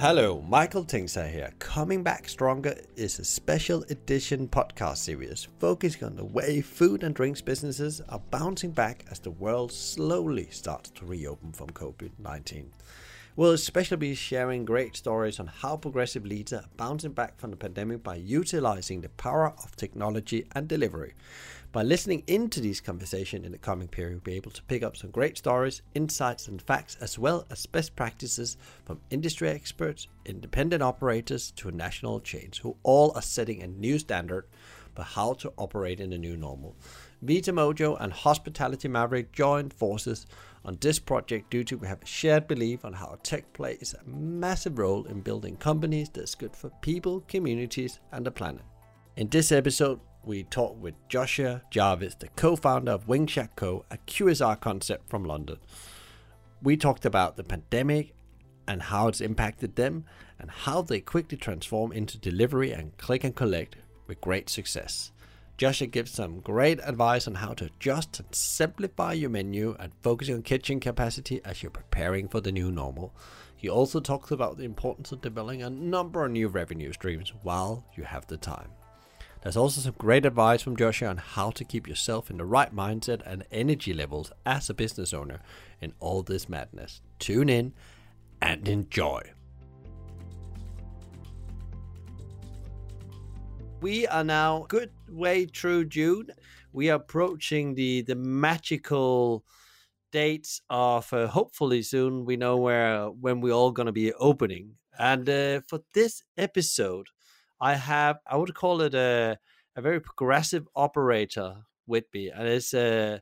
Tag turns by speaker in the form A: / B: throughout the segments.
A: Hello, Michael Tingsager here. Coming Back Stronger is a special edition podcast series focusing on the way food and drinks businesses are bouncing back as the world slowly starts to reopen from COVID 19. We'll especially be sharing great stories on how progressive leaders are bouncing back from the pandemic by utilizing the power of technology and delivery. By listening into these conversations in the coming period, we'll be able to pick up some great stories, insights, and facts, as well as best practices from industry experts, independent operators, to national chains, who all are setting a new standard for how to operate in the new normal. Vita Mojo and Hospitality Maverick joined forces on this project due to we have a shared belief on how tech plays a massive role in building companies that's good for people, communities, and the planet. In this episode, we talked with Joshua Jarvis, the co founder of Wing Shack Co., a QSR concept from London. We talked about the pandemic and how it's impacted them, and how they quickly transform into delivery and click and collect with great success. Joshua gives some great advice on how to adjust and simplify your menu and focus on kitchen capacity as you're preparing for the new normal. He also talks about the importance of developing a number of new revenue streams while you have the time. There's also some great advice from Joshua on how to keep yourself in the right mindset and energy levels as a business owner in all this madness. Tune in and enjoy. We are now good way through June. We are approaching the the magical dates of uh, hopefully soon we know where when we're all going to be opening. And uh, for this episode, I have I would call it a a very progressive operator with me, and it's uh,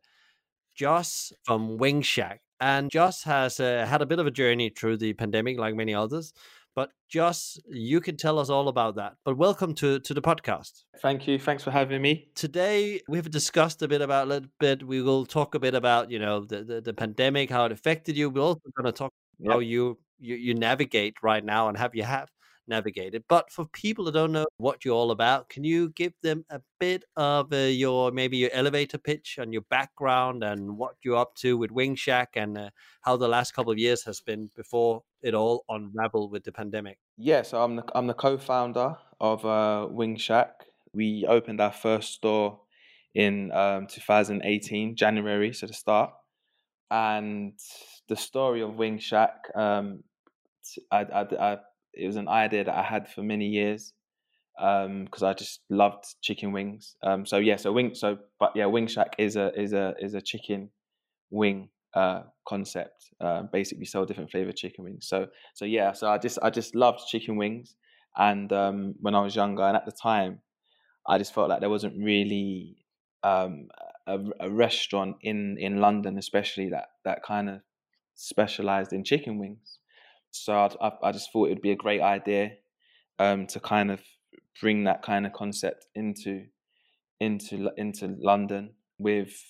A: Josh from Wing Shack. And Josh has uh, had a bit of a journey through the pandemic, like many others. But Josh, you can tell us all about that. But welcome to to the podcast.
B: Thank you. Thanks for having me.
A: Today we've discussed a bit about a little bit. We will talk a bit about you know the the, the pandemic, how it affected you. We're also going to talk yep. how you, you you navigate right now and have you have navigated. But for people that don't know what you're all about, can you give them a bit of uh, your maybe your elevator pitch and your background and what you're up to with Wing Shack and uh, how the last couple of years has been before it all unraveled with the pandemic?
B: Yeah, so I'm the I'm the co-founder of uh, Wing Shack. We opened our first store in um, 2018, January, so the start. And the story of Wing Shack, um, I, I, I it was an idea that I had for many years because um, I just loved chicken wings. Um, so yeah, so wing, so but yeah, Wing Shack is a is a is a chicken wing uh, concept. Uh, basically, sell different flavored chicken wings. So so yeah, so I just I just loved chicken wings, and um, when I was younger, and at the time, I just felt like there wasn't really um, a, a restaurant in in London, especially that that kind of specialized in chicken wings. So I, I just thought it would be a great idea um, to kind of bring that kind of concept into into into London with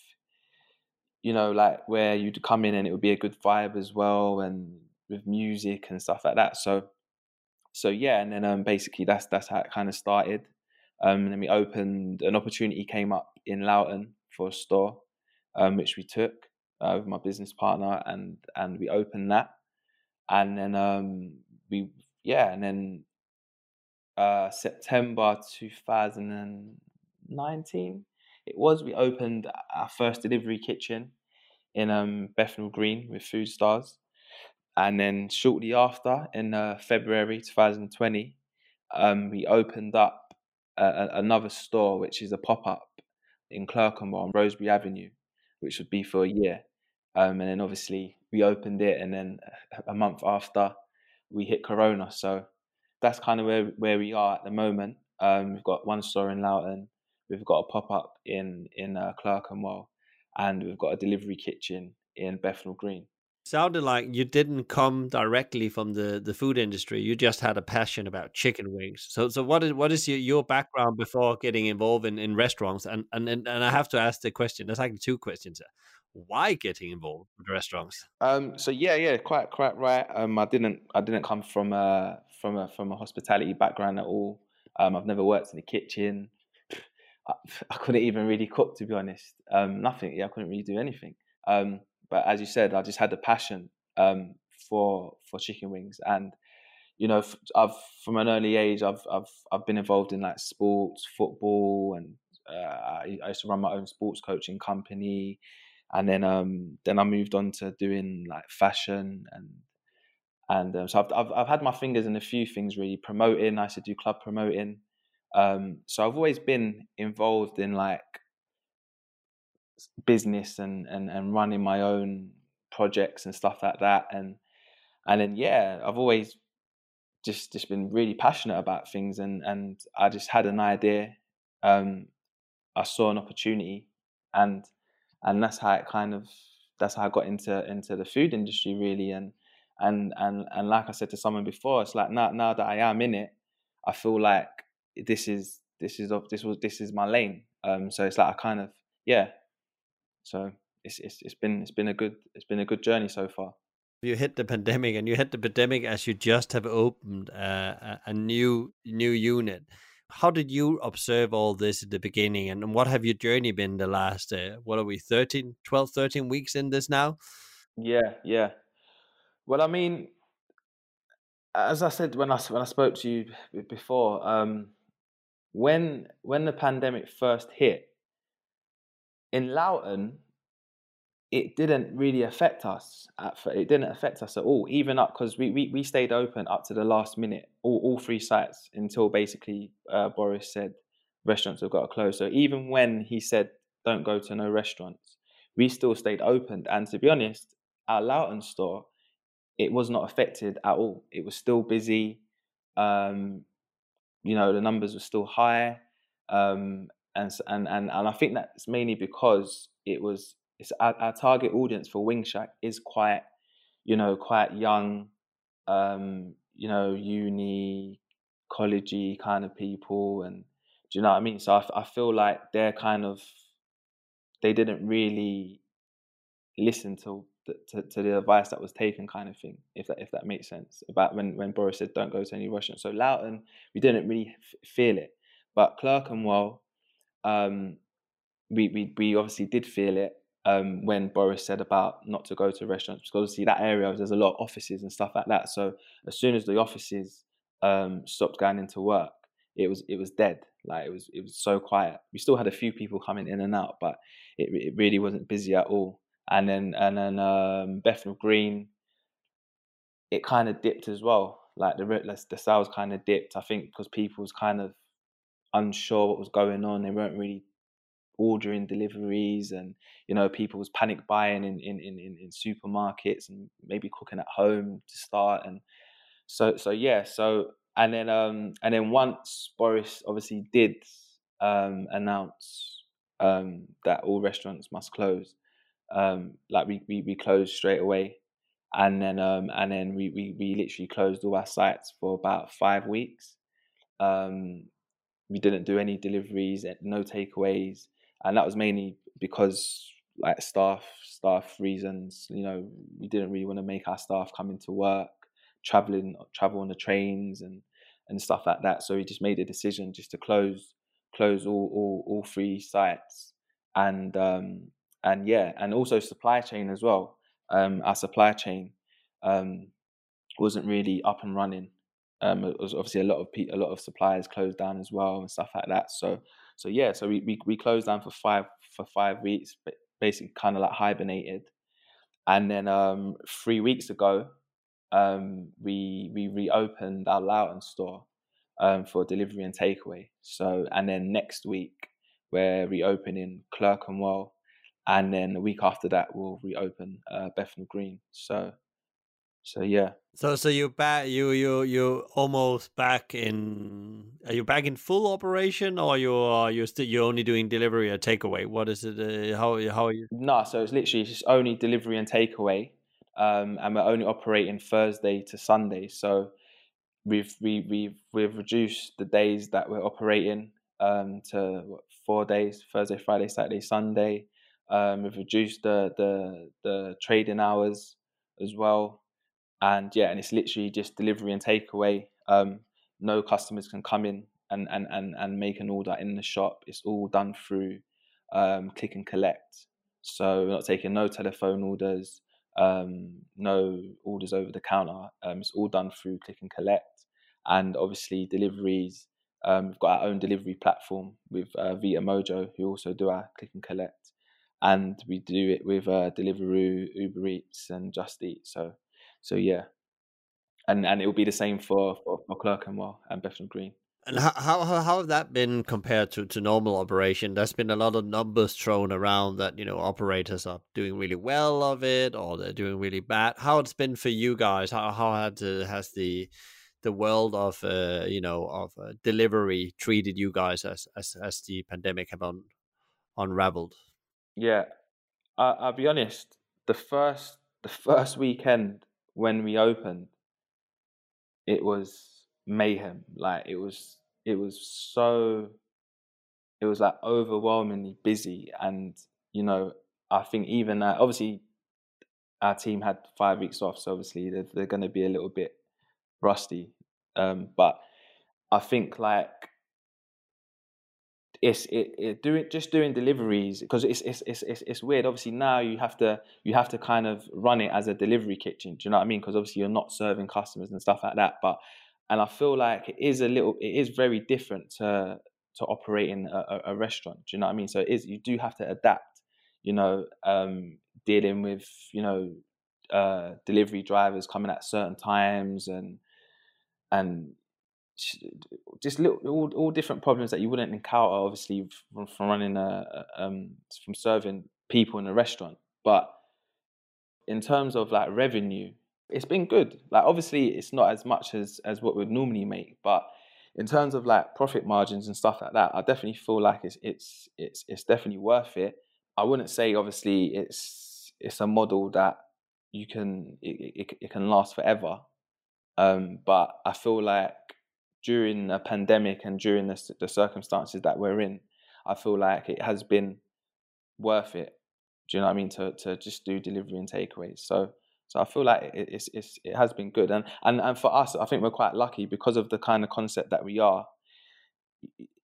B: you know like where you'd come in and it would be a good vibe as well and with music and stuff like that. So so yeah, and then um, basically that's that's how it kind of started. Um, and then we opened an opportunity came up in Loughton for a store, um, which we took uh, with my business partner, and and we opened that and then um, we yeah, and then uh, September 2019 it was we opened our first delivery kitchen in um, Bethnal Green with Food Stars, and then shortly after in uh, February 2020 um, we opened up another store which is a pop up in Clerkenwell on Rosebery Avenue, which would be for a year. Um, and then obviously we opened it, and then a month after we hit Corona. So that's kind of where where we are at the moment. Um, we've got one store in Loughton, we've got a pop up in in uh, Clerkenwell, and we've got a delivery kitchen in Bethnal Green.
A: Sounded like you didn't come directly from the, the food industry. You just had a passion about chicken wings. So so what is what is your, your background before getting involved in, in restaurants? And, and and I have to ask the question. There's actually two questions why getting involved with restaurants?
B: Um, so yeah, yeah, quite quite right. Um, I didn't I didn't come from a from a from a hospitality background at all. Um, I've never worked in the kitchen. I, I, couldn't even really cook, to be honest. Um, nothing. Yeah, I couldn't really do anything. Um, but as you said, I just had a passion um, for for chicken wings, and you know, I've from an early age, I've I've I've been involved in like sports, football, and uh, I, I used to run my own sports coaching company, and then um then I moved on to doing like fashion and and um, so I've, I've I've had my fingers in a few things really promoting. I used to do club promoting, um, so I've always been involved in like business and and and running my own projects and stuff like that, and and then yeah, I've always just just been really passionate about things, and and I just had an idea. Um, I saw an opportunity, and and that's how it kind of that's how I got into into the food industry really, and and and and like I said to someone before, it's like now now that I am in it, I feel like this is this is of this was this is my lane. Um, so it's like I kind of yeah. So it's it's it's been it's been a good it's been a good journey so far
A: you hit the pandemic and you hit the pandemic as you just have opened uh, a new new unit how did you observe all this at the beginning and what have your journey been the last uh, what are we 13 12 13 weeks in this now?
B: Yeah yeah. Well i mean as i said when i when i spoke to you before um, when when the pandemic first hit in loughton it didn't really affect us. At, it didn't affect us at all, even up because we, we, we stayed open up to the last minute, all, all three sites until basically uh, Boris said restaurants have got to close. So even when he said don't go to no restaurants, we still stayed open. And to be honest, our Loughton store, it was not affected at all. It was still busy. Um, you know, the numbers were still high. Um, and, and, and, and I think that's mainly because it was it's our, our target audience for Wing Shack is quite, you know, quite young, um, you know, uni, collegey kind of people, and do you know what I mean? So I, I feel like they're kind of they didn't really listen to, to to the advice that was taken, kind of thing. If that if that makes sense about when when Boris said don't go to any restaurant. So Loughton, we didn't really f- feel it, but Clerkenwell, um, we we we obviously did feel it, um, when Boris said about not to go to restaurants because obviously that area there's a lot of offices and stuff like that. So as soon as the offices um, stopped going into work, it was it was dead. Like it was it was so quiet. We still had a few people coming in and out, but it it really wasn't busy at all. And then and then um, Bethnal Green, it kind of dipped as well. Like the the sales kind of dipped. I think because people was kind of unsure what was going on. They weren't really ordering deliveries and you know people was panic buying in, in, in, in supermarkets and maybe cooking at home to start and so so yeah so and then um and then once Boris obviously did um announce um that all restaurants must close um like we we, we closed straight away. And then um and then we, we we literally closed all our sites for about five weeks. Um we didn't do any deliveries no takeaways and that was mainly because like staff staff reasons. You know, we didn't really want to make our staff come into work, traveling travel on the trains and and stuff like that. So we just made a decision just to close close all all, all three sites and um and yeah and also supply chain as well. Um, our supply chain um, wasn't really up and running. Um, it was obviously a lot of pe- a lot of suppliers closed down as well and stuff like that. So so yeah, so we, we, we closed down for five for five weeks, basically kind of like hibernated, and then um, three weeks ago, um, we we reopened our Loughton store um, for delivery and takeaway. So and then next week we're reopening Clerkenwell, and then the week after that we'll reopen uh, Bethnal Green. So so yeah.
A: So so you back you you you almost back in are you back in full operation or you are you still you're only doing delivery or takeaway? What is it? Uh, how how are you?
B: No, so it's literally just only delivery and takeaway, um, and we're only operating Thursday to Sunday. So we've we we've we've reduced the days that we're operating um, to what, four days: Thursday, Friday, Saturday, Sunday. Um, we've reduced the the the trading hours as well and yeah, and it's literally just delivery and takeaway. Um, no customers can come in and, and, and, and make an order in the shop. It's all done through um, click and collect. So we're not taking no telephone orders. um, no orders over the counter. Um, it's all done through click and collect, and obviously deliveries. Um, we've got our own delivery platform with uh, Vita Mojo, who also do our click and collect, and we do it with uh, Deliveroo, Uber Eats, and Just Eat. So, so yeah, and and it will be the same for for, for Clerkenwell and Bethnal Green.
A: And how, how how have that been compared to, to normal operation? There's been a lot of numbers thrown around that you know operators are doing really well of it or they're doing really bad. How it's been for you guys? How how had, uh, has the the world of uh, you know of uh, delivery treated you guys as as as the pandemic have un, unraveled?
B: Yeah, I, I'll be honest. The first the first weekend when we opened, it was mayhem. Like it was, it was so, it was like overwhelmingly busy, and you know, I think even uh, obviously our team had five weeks off, so obviously they're, they're going to be a little bit rusty. Um, but I think like it's it, it doing just doing deliveries because it's, it's it's it's weird. Obviously now you have to you have to kind of run it as a delivery kitchen. Do you know what I mean? Because obviously you're not serving customers and stuff like that. But and I feel like it is a little, it is very different to to operating a, a, restaurant. Do you know what I mean? So it is you do have to adapt. You know, um, dealing with you know uh, delivery drivers coming at certain times and and just little all, all different problems that you wouldn't encounter obviously from, from running a, um, from serving people in a restaurant but in terms of like revenue it's been good. Like obviously it's not as much as as what we'd normally make, but in terms of like profit margins and stuff like that, I definitely feel like it's it's it's it's definitely worth it. I wouldn't say obviously it's it's a model that you can it, it, it can last forever. Um, but I feel like during a pandemic and during the, the circumstances that we're in, I feel like it has been worth it. Do you know what I mean? To to just do delivery and takeaways. So so I feel like it, it's, it's, it has been good. And, and, and for us, I think we're quite lucky because of the kind of concept that we are.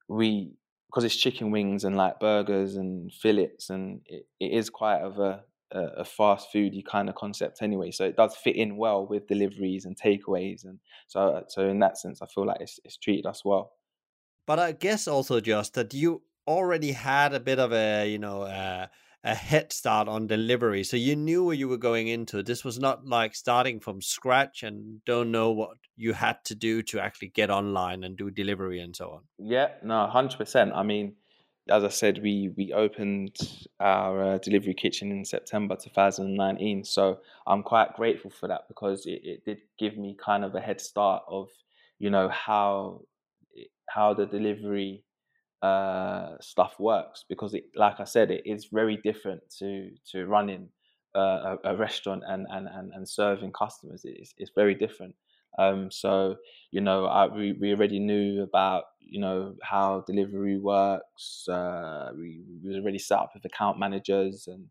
B: We, because it's chicken wings and like burgers and fillets, and it, it is quite of a, a, a fast foody kind of concept anyway. So it does fit in well with deliveries and takeaways. And so, so in that sense, I feel like it's, it's treated us well.
A: But I guess also just that you already had a bit of a, you know, uh, a head start on delivery. So you knew where you were going into. This was not like starting from scratch and don't know what you had to do to actually get online and do delivery and so on.
B: Yeah, no, hundred percent. I mean, as I said, we we opened our uh, delivery kitchen in September 2019. So I'm quite grateful for that because it, it did give me kind of a head start of you know how how the delivery uh, stuff works because, it, like I said, it is very different to to running uh, a, a, restaurant and, and, and, and serving customers. It's, it's very different. Um, so you know, I, we we already knew about you know how delivery works. Uh, we, we already set up with account managers, and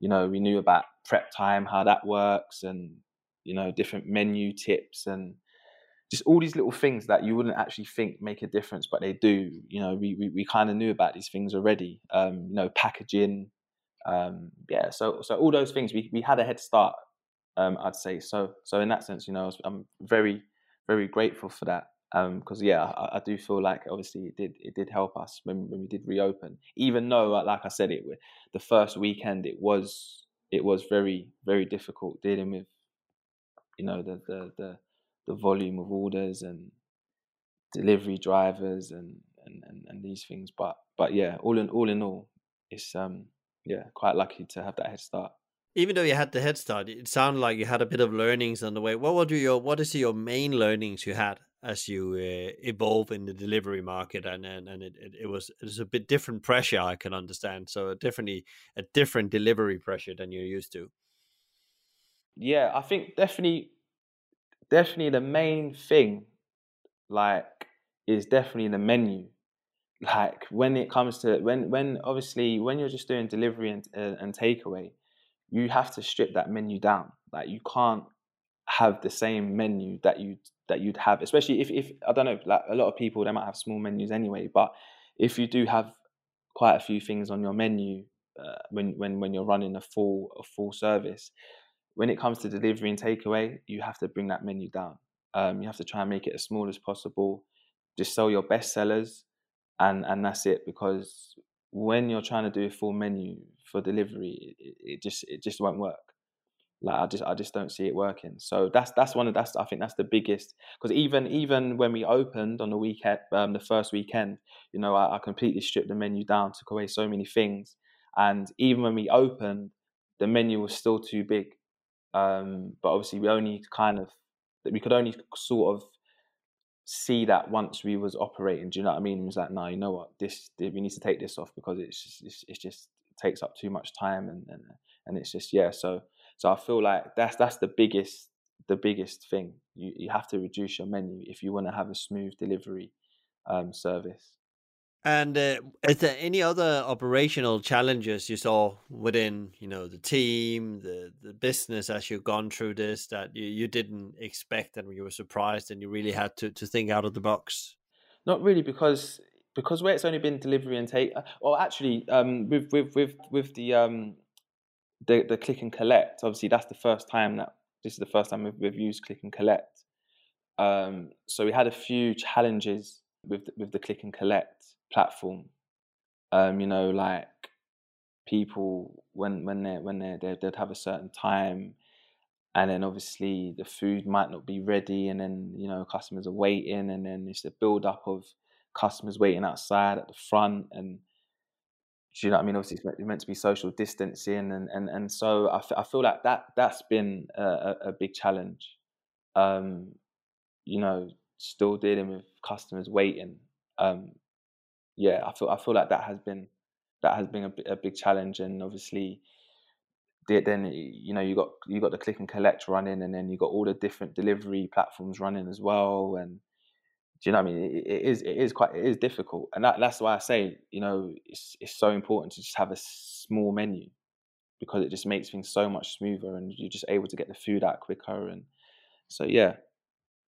B: you know we knew about prep time, how that works, and you know different menu tips and just all these little things that you wouldn't actually think make a difference, but they do. You know, we we, we kind of knew about these things already. Um, you know, packaging, um, yeah. So so all those things we we had a head start. Um, I'd say so. So in that sense, you know, I'm very very grateful for that. Because um, yeah, I, I, do feel like obviously it did it did help us when when we did reopen. Even though, like I said, it the first weekend it was it was very very difficult dealing with you know the the the the volume of orders and delivery drivers and, and, and, and these things. But but yeah, all in all in all, it's um yeah, quite lucky to have that head start.
A: Even though you had the head start, it sounded like you had a bit of learnings on the way. What were your what is your main learnings you had as you uh, evolve in the delivery market and and, and it, it, it, was it was a bit different pressure I can understand. So definitely a different delivery pressure than you're used to.
B: Yeah, I think definitely definitely the main thing, like, is definitely the menu. Like when it comes to when when obviously when you're just doing delivery and uh, and takeaway, you have to strip that menu down. Like you can't have the same menu that you that you'd have, especially if if I don't know, like a lot of people they might have small menus anyway, but if you do have quite a few things on your menu uh, when when when you're running a full a full service, when it comes to delivery and takeaway, you have to bring that menu down. Um, you have to try and make it as small as possible. Just sell your best sellers, and and that's it. Because when you're trying to do a full menu for delivery, it, just it just won't work. Like I just I just don't see it working. So that's that's one of that's I think that's the biggest because even even when we opened on the weekend, um, the first weekend, you know, I, I completely stripped the menu down, took away so many things, and even when we opened, the menu was still too big. Um, but obviously, we only kind of we could only sort of see that once we was operating. Do you know what I mean? It was like, no, you know what, this we need to take this off because it's just, it's, it's just takes up too much time and, and and it's just yeah. So so I feel like that's that's the biggest the biggest thing. You you have to reduce your menu if you want to have a smooth delivery um, service.
A: And uh, is there any other operational challenges you saw within, you know, the team, the the business as you've gone through this that you, you didn't expect and you were surprised and you really had to, to think out of the box?
B: Not really, because because where it's only been delivery and take, uh, or actually, um, with with with with the um the the click and collect. Obviously, that's the first time that this is the first time we've, we've used click and collect. Um, so we had a few challenges with with the click and collect platform. Um, you know, like people when when they when they they'd have a certain time, and then obviously the food might not be ready, and then you know customers are waiting, and then it's the build up of customers waiting outside at the front, and you know what I mean? Obviously, it's meant to be social distancing, and and and so I, f- I feel like that that's been a, a big challenge. Um, you know, still dealing with customers waiting. Um, yeah, I feel I feel like that has been that has been a, a big challenge, and obviously, then you know you got you got the click and collect running, and then you got all the different delivery platforms running as well, and do you know what I mean? It, it is it is quite it is difficult, and that, that's why I say you know it's it's so important to just have a small menu because it just makes things so much smoother, and you're just able to get the food out quicker, and so yeah,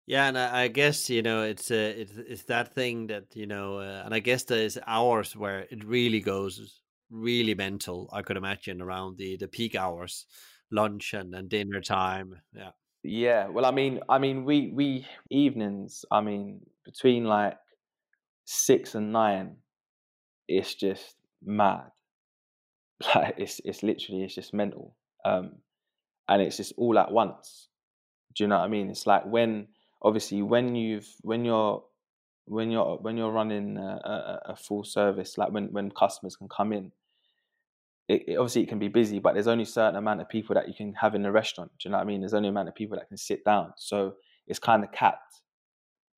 A: yeah, and I, I guess you know it's uh, it's it's that thing that you know, uh, and I guess there's hours where it really goes really mental. I could imagine around the the peak hours, lunch and, and dinner time. Yeah.
B: Yeah. Well, I mean, I mean, we we evenings. I mean, between like six and nine, it's just mad. Like it's it's literally it's just mental. Um, and it's just all at once. Do you know what I mean? It's like when obviously when you've when you're when you're when you're running a, a, a full service, like when when customers can come in, it, it, obviously it can be busy, but there's only a certain amount of people that you can have in the restaurant. Do you know what I mean? There's only amount of people that can sit down, so it's kind of capped.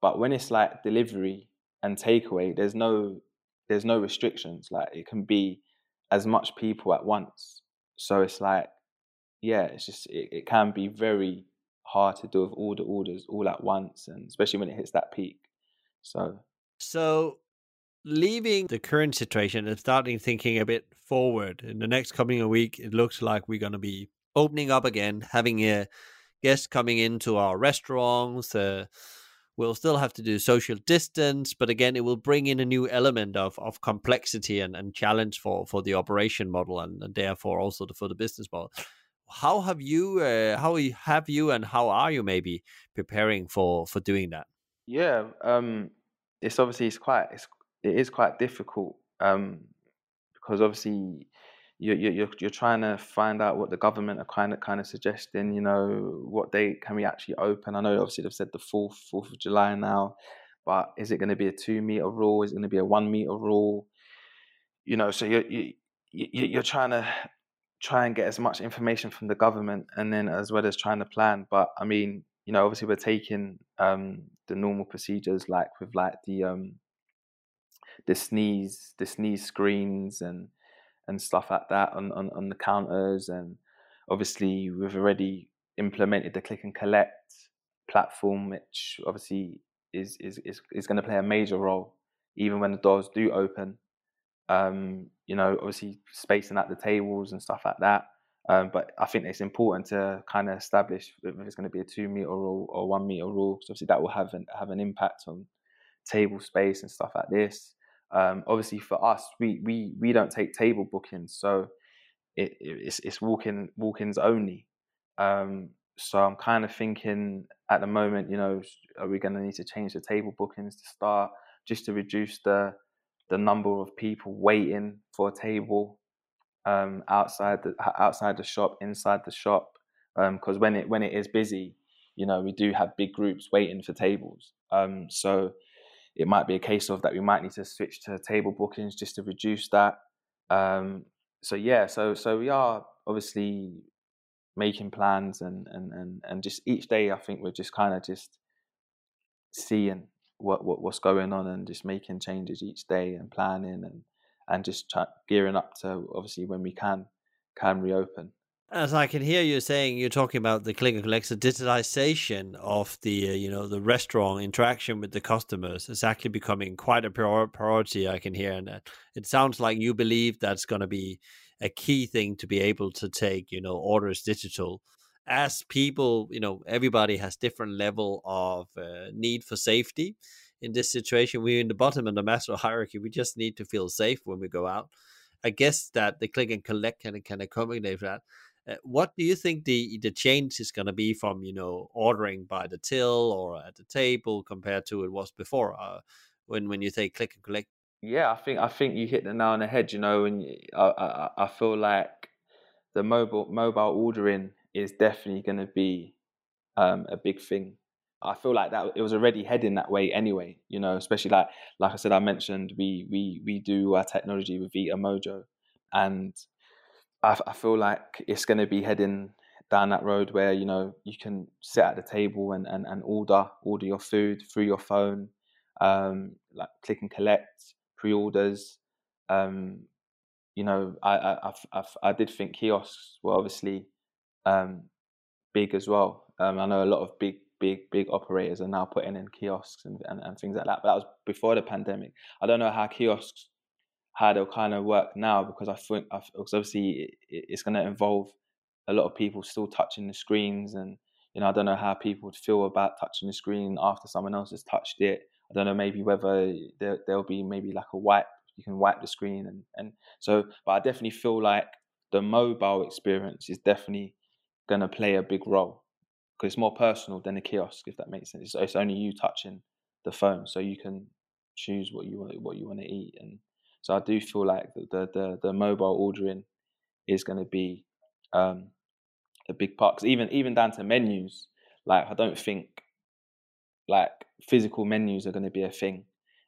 B: But when it's like delivery and takeaway, there's no there's no restrictions. Like it can be as much people at once. So it's like, yeah, it's just it, it can be very hard to do with all the orders all at once, and especially when it hits that peak. So,
A: so leaving the current situation and starting thinking a bit forward in the next coming week, it looks like we're going to be opening up again, having a guests coming into our restaurants. Uh, we'll still have to do social distance, but again, it will bring in a new element of, of complexity and, and challenge for, for the operation model and, and therefore also the, for the business model. How have you uh, how have you and how are you maybe preparing for for doing that?
B: Yeah um it's obviously it's quite it's it is quite difficult um because obviously you're you're you're trying to find out what the government are kind of kind of suggesting you know what date can we actually open i know obviously they've said the 4th 4th of july now but is it going to be a 2 meter rule is it going to be a 1 meter rule you know so you're you, you're trying to try and get as much information from the government and then as well as trying to plan. But I mean, you know, obviously we're taking um, the normal procedures like with like the um, the sneeze, the sneeze screens and and stuff like that on, on, on the counters and obviously we've already implemented the click and collect platform which obviously is is is, is going to play a major role even when the doors do open um, you know, obviously spacing at the tables and stuff like that. Um, but I think it's important to kind of establish if it's going to be a two meter rule or one meter rule, because obviously that will have an have an impact on table space and stuff like this. Um, obviously, for us, we we we don't take table bookings, so it, it's it's walk-in walk-ins only. Um, so I'm kind of thinking at the moment, you know, are we going to need to change the table bookings to start just to reduce the the number of people waiting for a table um, outside the outside the shop, inside the shop, because um, when it when it is busy, you know, we do have big groups waiting for tables. Um, so it might be a case of that we might need to switch to table bookings just to reduce that. Um, so yeah, so so we are obviously making plans and and and and just each day I think we're just kind of just seeing what, what what's going on and just making changes each day and planning and and just try, gearing up to obviously when we can can reopen.
A: As I can hear you saying, you're talking about the click and collect, the digitization of the uh, you know the restaurant interaction with the customers is actually becoming quite a priority. I can hear, and uh, it sounds like you believe that's going to be a key thing to be able to take you know orders digital. As people you know everybody has different level of uh, need for safety. In this situation we're in the bottom of the Maslow hierarchy. We just need to feel safe when we go out. I guess that the click and collect can, can accommodate that uh, what do you think the the change is going to be from you know ordering by the till or at the table compared to it was before uh, when when you say click and collect
B: yeah, I think I think you hit the nail on the head. You know, and I I, I feel like the mobile mobile ordering is definitely going to be um, a big thing. I feel like that it was already heading that way anyway. You know, especially like like I said, I mentioned we we we do our technology with Vita Mojo, and I, I feel like it's going to be heading down that road where you know you can sit at the table and, and, and order order your food through your phone, um, like click and collect pre-orders. Um, you know, I, I, I, I, did think kiosks were obviously um, big as well. Um, I know a lot of big, big, big operators are now putting in kiosks and, and, and things like that. But that was before the pandemic. I don't know how kiosks, how they'll kind of work now because I think, because obviously it, it's going to involve a lot of people still touching the screens and you know, I don't know how people would feel about touching the screen after someone else has touched it. I don't know maybe whether there, there'll be maybe like a wipe you can wipe the screen and and so but I definitely feel like the mobile experience is definitely going to play a big role because it's more personal than a kiosk if that makes sense it's, it's, only you touching the phone so you can choose what you want what you want to eat and so I do feel like the the the, mobile ordering is going to be um, a big part cause even even down to menus like I don't think like physical menus are going to be a thing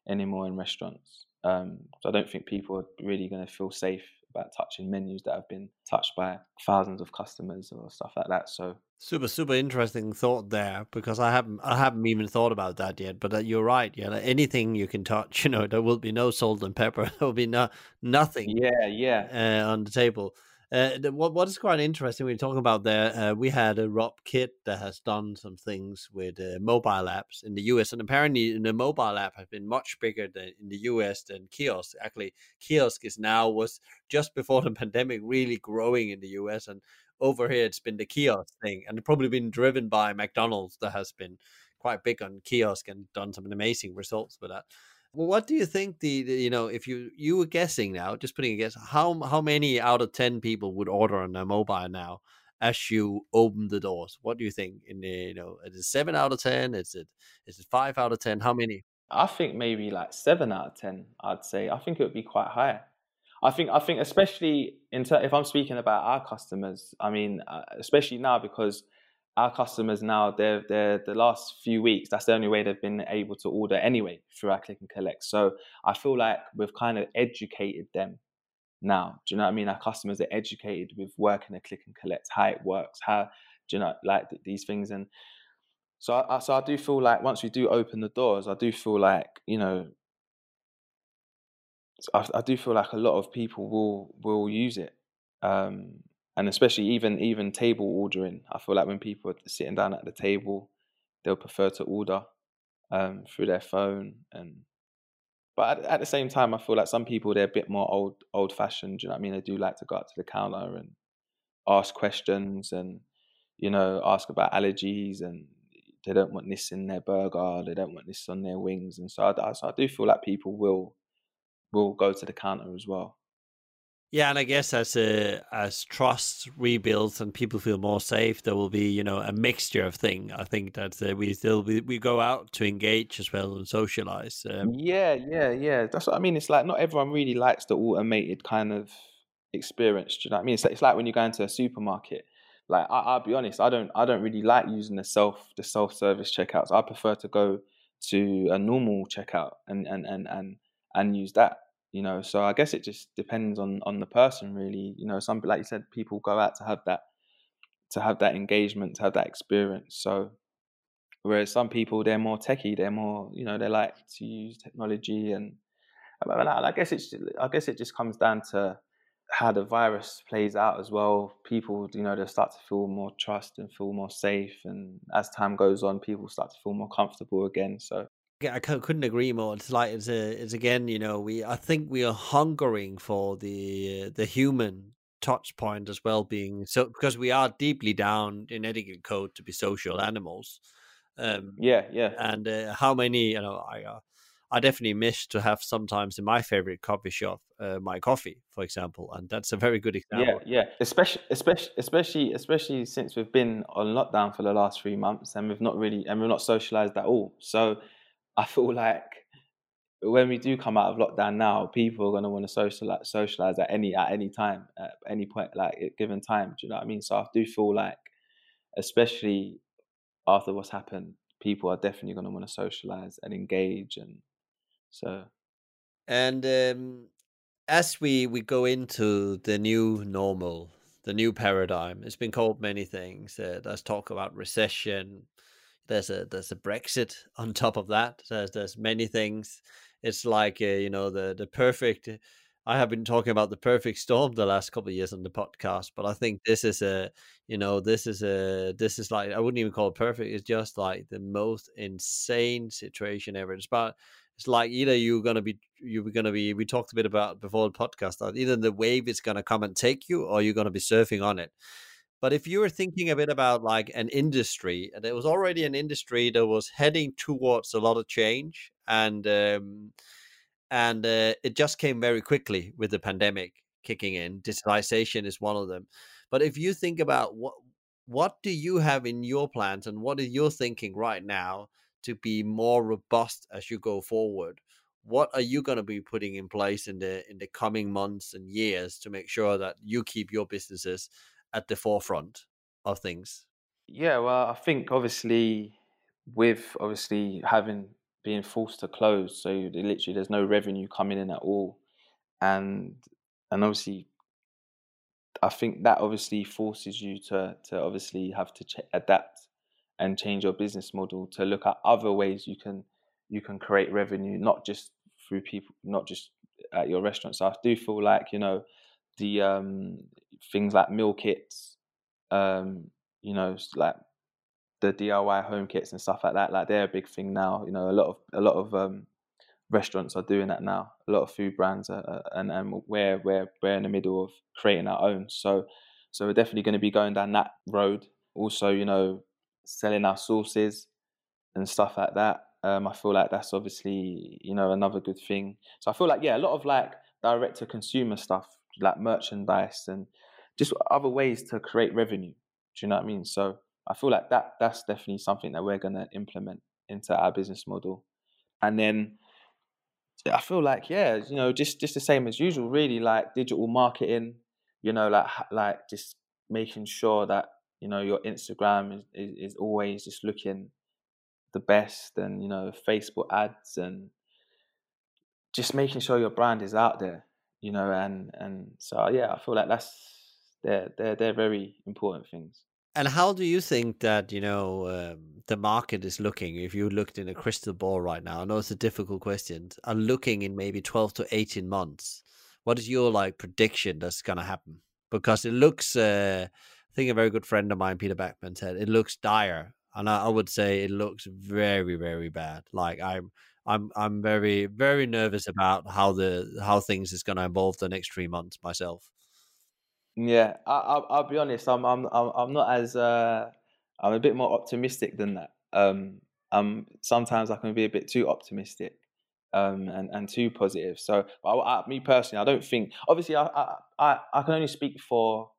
B: anymore in restaurants. Um, so I don't think people are really going to feel safe about touching menus that have been touched by thousands of customers or stuff like that. So
A: super super interesting thought there because I haven't I haven't even thought about that yet. But uh, you're right. Yeah, anything you can touch, you know, there will be no salt and pepper. There will be no nothing.
B: Yeah, yeah,
A: uh, on the table. Uh, what what is quite interesting you're talking about there, uh, we had a Rob Kidd that has done some things with uh, mobile apps in the US, and apparently the mobile app has been much bigger than in the US than kiosk. Actually, kiosk is now was just before the pandemic really growing in the US, and over here it's been the kiosk thing, and probably been driven by McDonald's that has been quite big on kiosk and done some amazing results with that. Well, what do you think the, the, you know if you you were guessing now, just putting a guess, how how many out of ten people would order on their mobile now as you open the doors? What do you think? In the, you know, is it seven out of ten? Is it is it five out of ten? How many?
B: I think maybe like seven out of ten. I'd say. I think it would be quite high. I think I think especially in ter- if I'm speaking about our customers. I mean, uh, especially now because our customers now, they're, they're the last few weeks, that's the only way they've been able to order anyway through our click and collect. So I feel like we've kind of educated them now. Do you know what I mean? Our customers are educated with working a click and collect, how it works, how do you know like these things. And so I, so I do feel like once we do open the doors, I do feel like you know, I, I do feel like a lot of people will will use it. Um, and especially even even table ordering. I feel like when people are sitting down at the table, they'll prefer to order um, through their phone. And but at, at, the same time, I feel like some people they're a bit more old old fashioned. You know what I mean? They do like to go up to the counter and ask questions and you know ask about allergies and they don't want this in their burger. They don't want this on their wings. And so I, so I do feel like people will will go to the counter as well.
A: Yeah, and I guess as uh, as trust rebuilds and people feel more safe, there will be you know a mixture of thing. I think that uh, we still we, we go out to engage as well and socialize. Um,
B: Yeah, yeah, yeah. That's what I mean. It's like not everyone really likes the automated kind of experience. Do you know what I mean? It's like, it's like when you go into a supermarket. Like I, I'll be honest, I don't I don't really like using the self the self service checkouts. I prefer to go to a normal checkout and and and and and use that you know? So i guess it just depends on on the person really you know? Some like you said people go out to have that to have that engagement to have that experience. So whereas some people they're more techie they're more you know they like to use technology and i guess it's i guess it just comes down to how the virus plays out as well. People you know they start to feel more trust and feel more safe and as time goes on people start to feel more comfortable again. So
A: I couldn't agree more. It's like it's a, it's again, you know, we I think we are hungering for the uh, the human touch point as well, being so because we are deeply down in etiquette code to be social animals.
B: Um, yeah, yeah.
A: And uh, how many, you know, I uh, I definitely miss to have sometimes in my favorite coffee shop uh, my coffee, for example, and that's a very good example.
B: Yeah, yeah. Especially, especially, especially, especially since we've been on lockdown for the last three months and we've not really and we've not socialized at all. So I feel like when we do come out of lockdown now, people are going to want to socialize, socialize at any at any time, at any point, like at given time. Do you know what I mean? So I do feel like, especially after what's happened, people are definitely going to want to socialize and engage, and so.
A: And um, as we we go into the new normal, the new paradigm, it's been called many things. Uh, there's talk about recession, there's a there's a Brexit on top of that. There's there's many things. It's like uh, you know the the perfect. I have been talking about the perfect storm the last couple of years on the podcast, but I think this is a you know this is a this is like I wouldn't even call it perfect. It's just like the most insane situation ever. It's about it's like either you're gonna be you're gonna be we talked a bit about before the podcast either the wave is gonna come and take you or you're gonna be surfing on it but if you were thinking a bit about like an industry, there was already an industry that was heading towards a lot of change, and um, and uh, it just came very quickly with the pandemic kicking in. Digitalization is one of them. But if you think about what what do you have in your plans, and what is your thinking right now to be more robust as you go forward? What are you going to be putting in place in the in the coming months and years to make sure that you keep your businesses at the forefront of things?
B: Yeah, well, I think obviously with obviously having being forced to close, so literally there's no revenue coming in at all, and and obviously, I think that obviously forces you to to obviously have to ch- adapt and change your business model to look at other ways you can you can create revenue, not just through people, not just at your restaurant. So I do feel like you know the um, things like meal kits, um, you know, like the DIY home kits and stuff like that. Like they're a big thing now. You know, a lot of a lot of um, restaurants are doing that now. A lot of food brands are, and and we're we're we're in the middle of creating our own. So so we're definitely going to be going down that road. Also, you know, selling our sauces and stuff like that. Um, I feel like that's obviously you know another good thing. So I feel like yeah, a lot of like direct to consumer stuff like merchandise and just other ways to create revenue. Do you know what I mean? So I feel like that that's definitely something that we're gonna implement into our business model. And then I feel like yeah, you know, just just the same as usual, really like digital marketing. You know, like like just making sure that you know your Instagram is, is, is always just looking the best, and you know Facebook ads and just making sure your brand is out there you know, and and so yeah, I feel like that's they're they're they're very important things.
A: And how do you think that you know um, the market is looking? If you looked in a crystal ball right now, I know it's a difficult question. Are looking in maybe twelve to eighteen months? What is your like prediction that's going to happen? Because it looks, uh, I think a very good friend of mine, Peter Backman, said it looks dire, and I, I would say it looks very, very bad. Like I'm, I'm I'm very very nervous about how the how things is going to evolve the next three months myself.
B: Yeah, I, will be honest. I'm I'm I'm not as uh, I'm a bit more optimistic than that. Um, um, sometimes I can be a bit too optimistic. um, and and too positive. So, I, I, me personally, I don't think. Obviously, I, I I can only speak for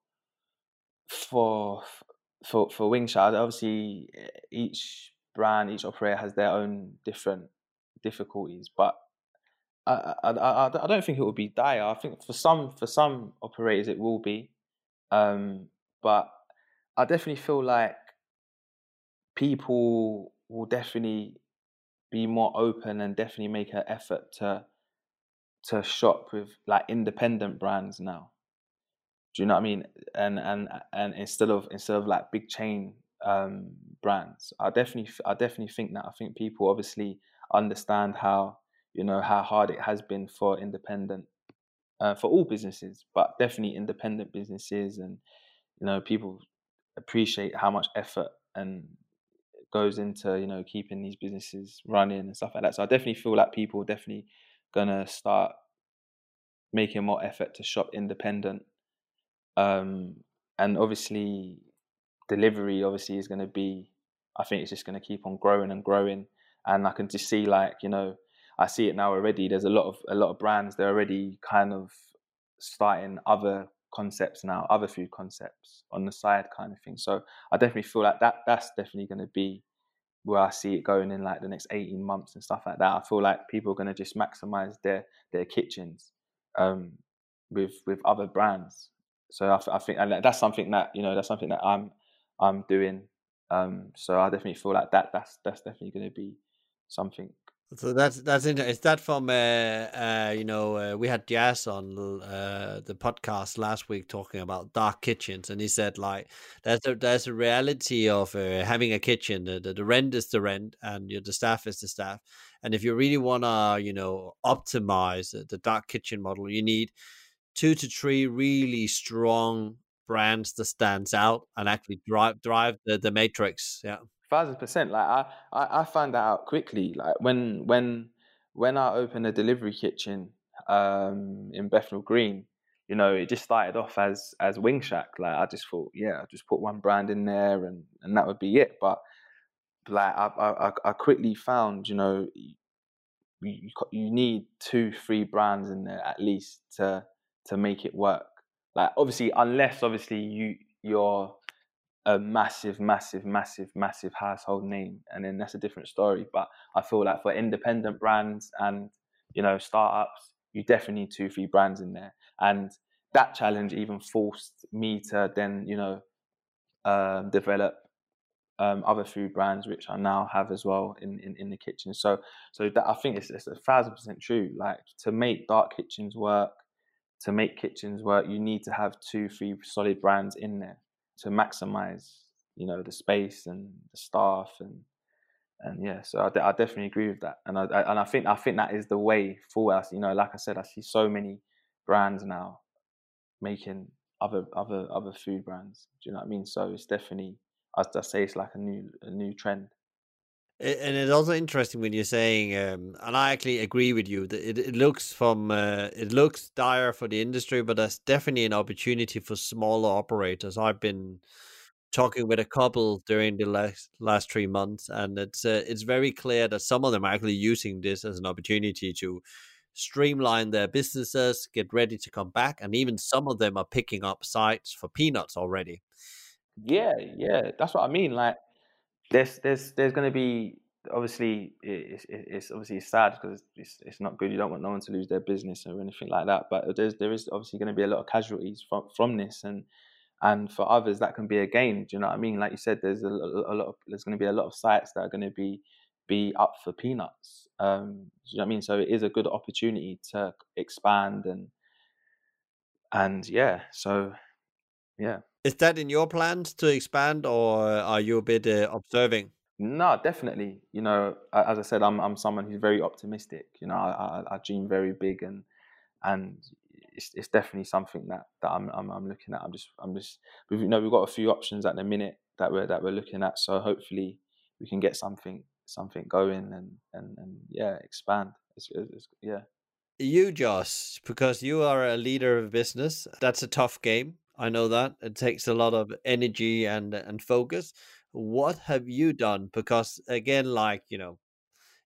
B: for for for Wing Shack. Obviously, each brand, each operator has their own different difficulties, but I, I, I, don't think it will be dire. I think for some for some operators it will be, um, but I definitely feel like people will definitely be more open and definitely make an effort to to shop with like independent brands now. Do you know what I mean? And and and instead of instead of like big chain um, brands, I definitely I definitely think that I think people obviously understand how you know how hard it has been for independent uh, for all businesses, but definitely independent businesses and you know people appreciate how much effort and goes into you know keeping these businesses running and stuff like that. So I definitely feel like people are definitely gonna start making more effort to shop independent. Um, and obviously, delivery obviously is going to be. I think it's just going to keep on growing and growing. And I can just see like you know I see it now already. There's a lot of a lot of brands. They're already kind of starting other concepts now, other food concepts on the side kind of thing. So I definitely feel like that that's definitely going to be where I see it going in like the next 18 months and stuff like that. I feel like people are going to just maximize their their kitchens um, with with other brands. So I, I think that's something that you know that's something that I'm I'm doing. Um, so I definitely feel like that that's that's definitely going to be something
A: so that's that's interesting. Is that from uh, uh you know uh, we had Jazz on uh the podcast last week talking about dark kitchens, and he said like there's a there's a reality of uh, having a kitchen. The, the, the rent is the rent, and you the staff is the staff. And if you really wanna you know optimize the dark kitchen model, you need two to three really strong brands that stands out and actually drive drive the the matrix. Yeah
B: thousand percent. Like I, I, I found that out quickly. Like when when when I opened a delivery kitchen um, in Bethnal Green, you know, it just started off as as Wing Shack. Like I just thought, yeah, I just put one brand in there and and that would be it. But like I I, I quickly found, you know, you you need two three brands in there at least to to make it work. Like obviously, unless obviously you you're a massive, massive, massive, massive household name, and then that's a different story. But I feel like for independent brands and you know startups, you definitely need two, three brands in there, and that challenge even forced me to then you know um, develop um, other food brands, which I now have as well in, in, in the kitchen. So so that I think it's, it's a thousand percent true. Like to make dark kitchens work, to make kitchens work, you need to have two, three solid brands in there to maximize you know the space and the staff and and yeah so I, I definitely agree with that. And I, I, and I think I think that is the way forward. You know like I said I see so many brands now making other other other food brands. Do you know what I mean? So it's definitely as I say it's like a new a new trend
A: and it's also interesting when you're saying, um, and I actually agree with you. That it, it looks from uh, it looks dire for the industry, but there's definitely an opportunity for smaller operators. I've been talking with a couple during the last last three months, and it's uh, it's very clear that some of them are actually using this as an opportunity to streamline their businesses, get ready to come back, and even some of them are picking up sites for peanuts already.
B: Yeah, yeah, that's what I mean. Like there's there's there's going to be obviously it's, it's obviously sad because it's, it's not good. You don't want no one to lose their business or anything like that. But there's there is obviously going to be a lot of casualties from from this, and and for others that can be a gain. Do you know what I mean? Like you said, there's a, a lot of there's going to be a lot of sites that are going to be be up for peanuts. Um, do you know what I mean? So it is a good opportunity to expand and and yeah. So yeah.
A: Is that in your plans to expand, or are you a bit uh, observing?
B: No, definitely. You know, as I said, I'm I'm someone who's very optimistic. You know, I, I, I dream very big, and and it's, it's definitely something that, that I'm, I'm, I'm looking at. I'm just I'm just we've you know we've got a few options at the minute that we're that we're looking at. So hopefully we can get something something going and and, and yeah expand. It's, it's, yeah.
A: You, Josh, because you are a leader of business. That's a tough game. I know that it takes a lot of energy and and focus. What have you done? Because again, like you know,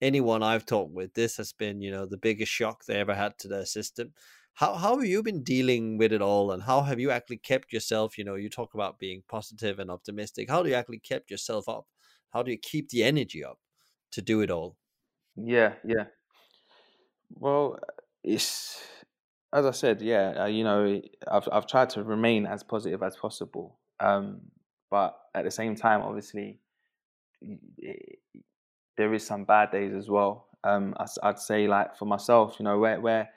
A: anyone I've talked with, this has been, you know, the biggest shock they ever had to their system. How how have you been dealing with it all, and how have you actually kept yourself? You know, you talk about being positive and optimistic. How do you actually kept yourself up? How do you keep the energy up to do it all?
B: Yeah, yeah. Well, it's as I said, yeah. Uh, you know, I've I've tried to remain as positive as possible, um, but at the same time, obviously, it, there is some bad days as well. Um, I, I'd say, like for myself, you know, where where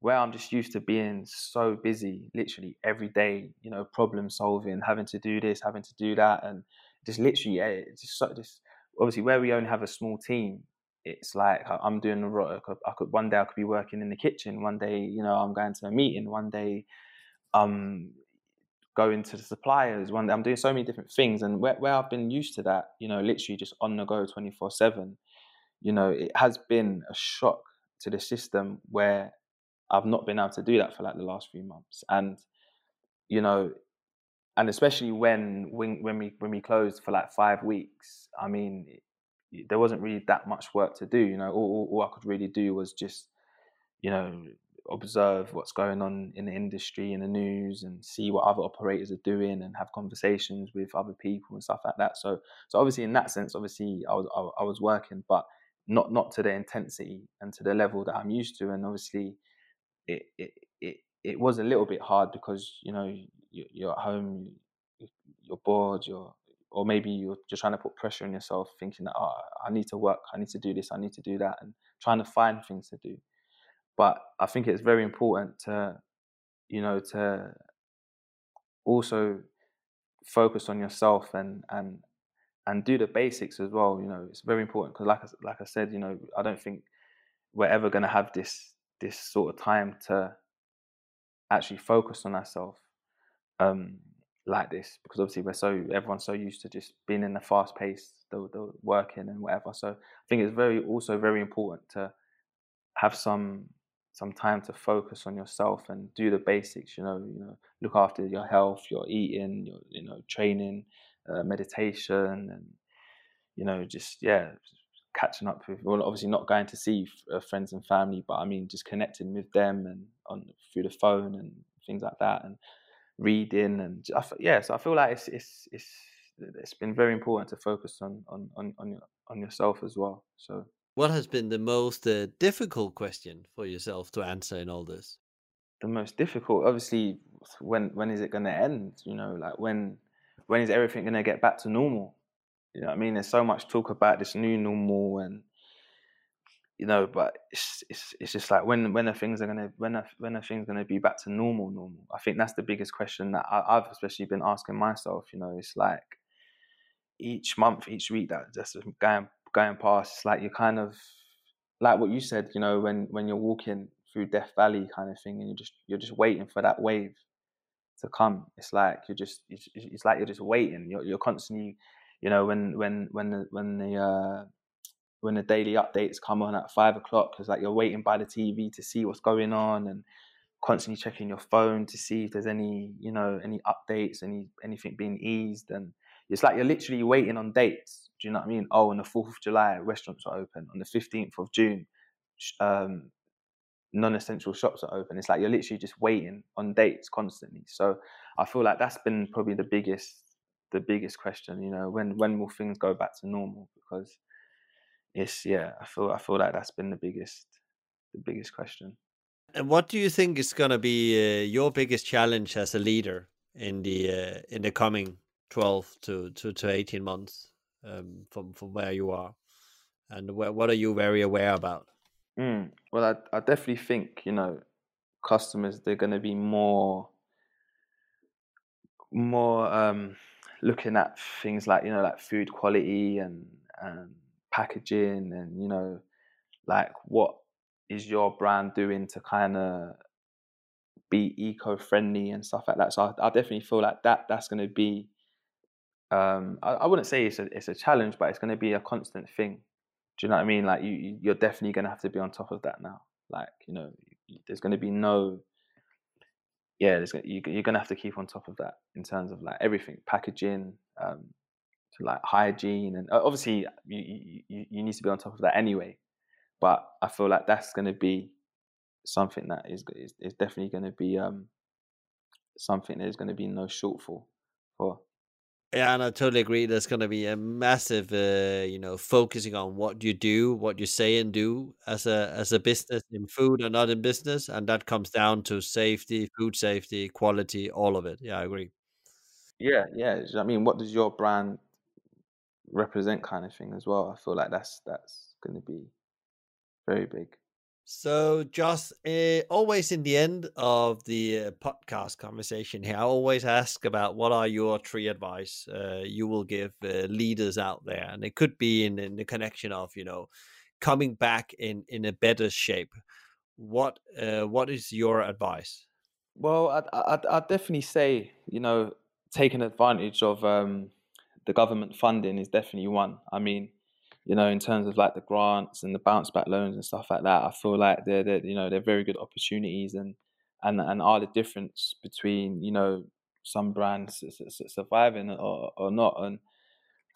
B: where I'm just used to being so busy, literally every day, you know, problem solving, having to do this, having to do that, and just literally, yeah, just, so, just obviously where we only have a small team, it's like I'm doing I could, I could one day I could be working in the kitchen, one day, you know, I'm going to a meeting, one day, um, going to the suppliers, one day I'm doing so many different things, and where where I've been used to that, you know, literally just on the go, twenty four seven, you know, it has been a shock to the system where I've not been able to do that for like the last few months, and you know, and especially when when when we when we closed for like five weeks. I mean, there wasn't really that much work to do. You know, all, all I could really do was just, you know, observe what's going on in the industry in the news and see what other operators are doing and have conversations with other people and stuff like that. So, so obviously in that sense, obviously I was I, I was working, but not not to the intensity and to the level that I'm used to. And obviously, it it it, it was a little bit hard because you know you're at home, you're bored, you're or maybe you're just trying to put pressure on yourself, thinking that oh, I need to work, I need to do this, I need to do that, and trying to find things to do. But I think it's very important to, you know, to also focus on yourself and and and do the basics as well. You know, it's very important because, like I, like I said, you know, I don't think we're ever going to have this this sort of time to actually focus on ourselves um, like this because obviously we're so everyone's so used to just being in the fast pace, the, the working and whatever. So I think it's very also very important to have some some time to focus on yourself and do the basics. You know, you know, look after your health, your eating, your you know training, uh, meditation, and you know just yeah catching up with well obviously not going to see uh, friends and family but i mean just connecting with them and on through the phone and things like that and reading and I, yeah so i feel like it's it's it's it's been very important to focus on on on on, your, on yourself as well so.
A: What has been the most uh, difficult question for yourself to answer in all this?
B: The most difficult obviously when when is it going to end you know like when when is everything going to get back to normal? You know I mean? There's so much talk about this new normal and you know, but it's it's it's just like when when are things are gonna when are when are things gonna be back to normal normal? I think that's the biggest question that I, have especially been asking myself. You know, it's like each month, each week that just going going past, it's like you're kind of like what you said. You know, when when you're walking through Death Valley kind of thing, and you're just you're just waiting for that wave to come. It's like you're just it's, it's like you're just waiting. You're you're constantly you know when when when the when the uh, when the daily updates come on at five o'clock because like you're waiting by the TV to see what's going on and constantly checking your phone to see if there's any you know any updates any anything being eased. And it's like you're literally waiting on dates. Do you know what I mean? Oh on the 4th of July restaurants are open. On the 15th of June um, non-essential shops are open. It's like you're literally just waiting on dates constantly. So I feel like that's been probably the biggest the biggest question. You know, when when will things go back to normal? Because it's yeah, I feel I feel like that's been the biggest the biggest question.
A: And what do you think is going to be uh, your biggest challenge as a leader in the uh, in the coming twelve to to, to eighteen months um, from from where you are, and wh- what are you very aware about?
B: Mm, well, I I definitely think you know customers they're going to be more more um looking at things like you know like food quality and and packaging and you know like what is your brand doing to kind of be eco-friendly and stuff like that? So I, I definitely feel like that that's going to be um, I, I, wouldn't say it's a it's a challenge but it's going to be a constant thing. Do you know what I mean? Like you you're definitely going to have to be on top of that now. Like you know there's going to be no yeah, you, you're gonna have to keep on top of that in terms of like everything, packaging, um, to like hygiene, and obviously you, you you need to be on top of that anyway. but I feel like that's going to be something that is is, is definitely going to be um, something there's going to be no shortfall for.
A: Yeah, and I totally agree. There's going to be a massive, uh, you know, focusing on what you do, what you say and do as a as a business in food and not in business, and that comes down to safety, food safety, quality, all of it. Yeah, I agree.
B: Yeah, yeah. I mean, what does your brand represent, kind of thing, as well? I feel like that's that's going to be very big.
A: So, just uh, always in the end of the uh, podcast conversation here, I always ask about what are your three advice uh, you will give uh, leaders out there, and it could be in, in the connection of you know coming back in in a better shape. What uh, what is your advice?
B: Well, I'd, I'd, I'd definitely say you know taking advantage of um, the government funding is definitely one. I mean, you know, in terms of like the grants and the bounce back loans and stuff like that, I feel like they're, they're you know they're very good opportunities and and and are the difference between you know some brands surviving or or not. And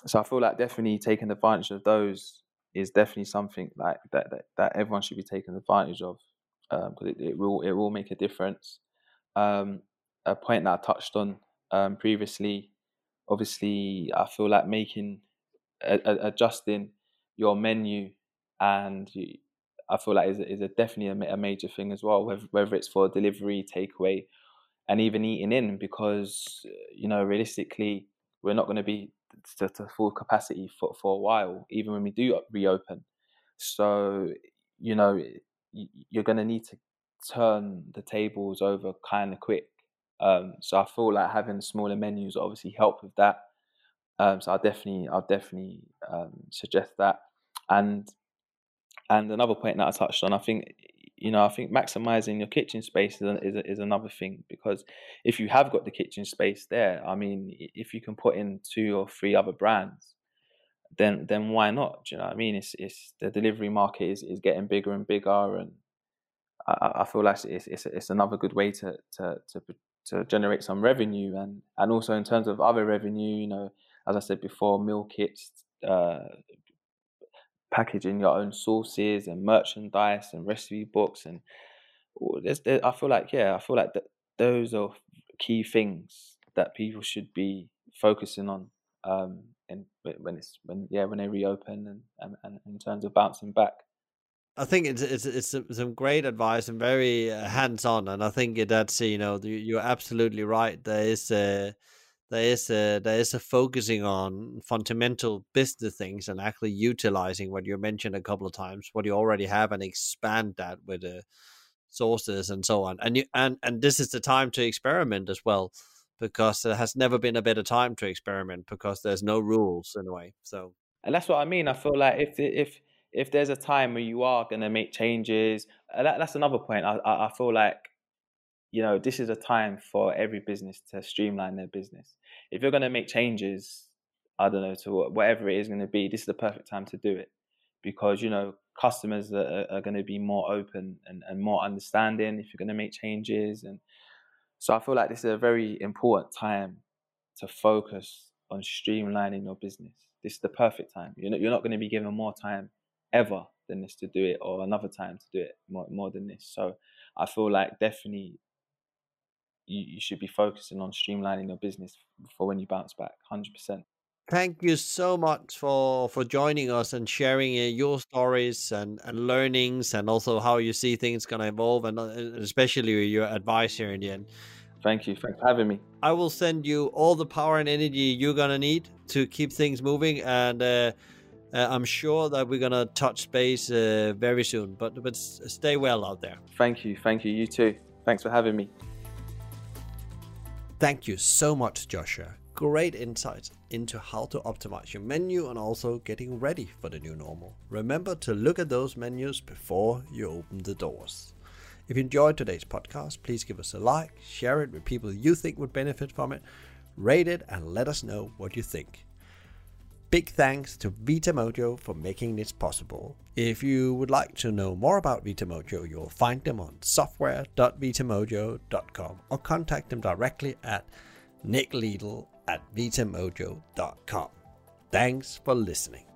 B: so I feel like definitely taking advantage of those is definitely something like that that, that everyone should be taking advantage of because um, it, it will it will make a difference. Um, a point that I touched on um, previously, obviously, I feel like making adjusting your menu and you, I feel like is is a definitely a, a, major thing as well. Whether whether it's for delivery, takeaway, and even eating in, because you know realistically we're not going to be to, to, full capacity for for a while, even when we do reopen. So you know you're going to need to turn the tables over kind of quick. Um, so I feel like having smaller menus obviously help with that. Um, so I definitely, I'll definitely um, suggest that and and another point that I touched on, I think you know, I think maximizing your kitchen space is, is, is another thing because if you have got the kitchen space there, I mean, if you can put in two or three other brands, then then why not? Do you know what I mean? It's it's the delivery market is, is getting bigger and bigger, and I, I feel like it's, it's it's another good way to to to to generate some revenue and and also in terms of other revenue, you know, as I said before, meal kits, uh, packaging your own sauces and merchandise and recipe books and there's, there, I feel like yeah, I feel like th- those are key things that people should be focusing on um, in, when it's when yeah when they reopen and, and, and in terms of bouncing back.
A: I think it's it's it's some great advice and very uh, hands on, and I think that's you know you're absolutely right. There is a there is a there is a focusing on fundamental business things and actually utilizing what you mentioned a couple of times, what you already have, and expand that with the sources and so on. And you and and this is the time to experiment as well, because there has never been a better time to experiment because there's no rules in a way. So
B: and that's what I mean. I feel like if if if there's a time where you are going to make changes, uh, that, that's another point. I, I I feel like you know this is a time for every business to streamline their business if you're going to make changes, I don't know, to whatever it is going to be, this is the perfect time to do it because, you know, customers are, are going to be more open and, and more understanding if you're going to make changes. And so I feel like this is a very important time to focus on streamlining your business. This is the perfect time. You're not, you're not going to be given more time ever than this to do it or another time to do it more, more than this. So I feel like definitely you, you should be focusing on streamlining your business for when you bounce back 100%
A: thank you so much for for joining us and sharing uh, your stories and, and learnings and also how you see things going to evolve and uh, especially your advice here in the end.
B: Thank you. Thanks for having me.
A: I will send you all the power and energy you're going to need to keep things moving and uh, uh, i'm sure that we're going to touch base uh, very soon but but stay well out there
B: thank you thank you you too thanks for having me
A: Thank you so much, Joshua. Great insights into how to optimize your menu and also getting ready for the new normal. Remember to look at those menus before you open the doors. If you enjoyed today's podcast, please give us a like, share it with people you think would benefit from it, rate it, and let us know what you think. Big thanks to Vitamojo for making this possible. If you would like to know more about Vitamojo, you'll find them on software.vitamojo.com or contact them directly at nickliedl at vitamojo.com. Thanks for listening.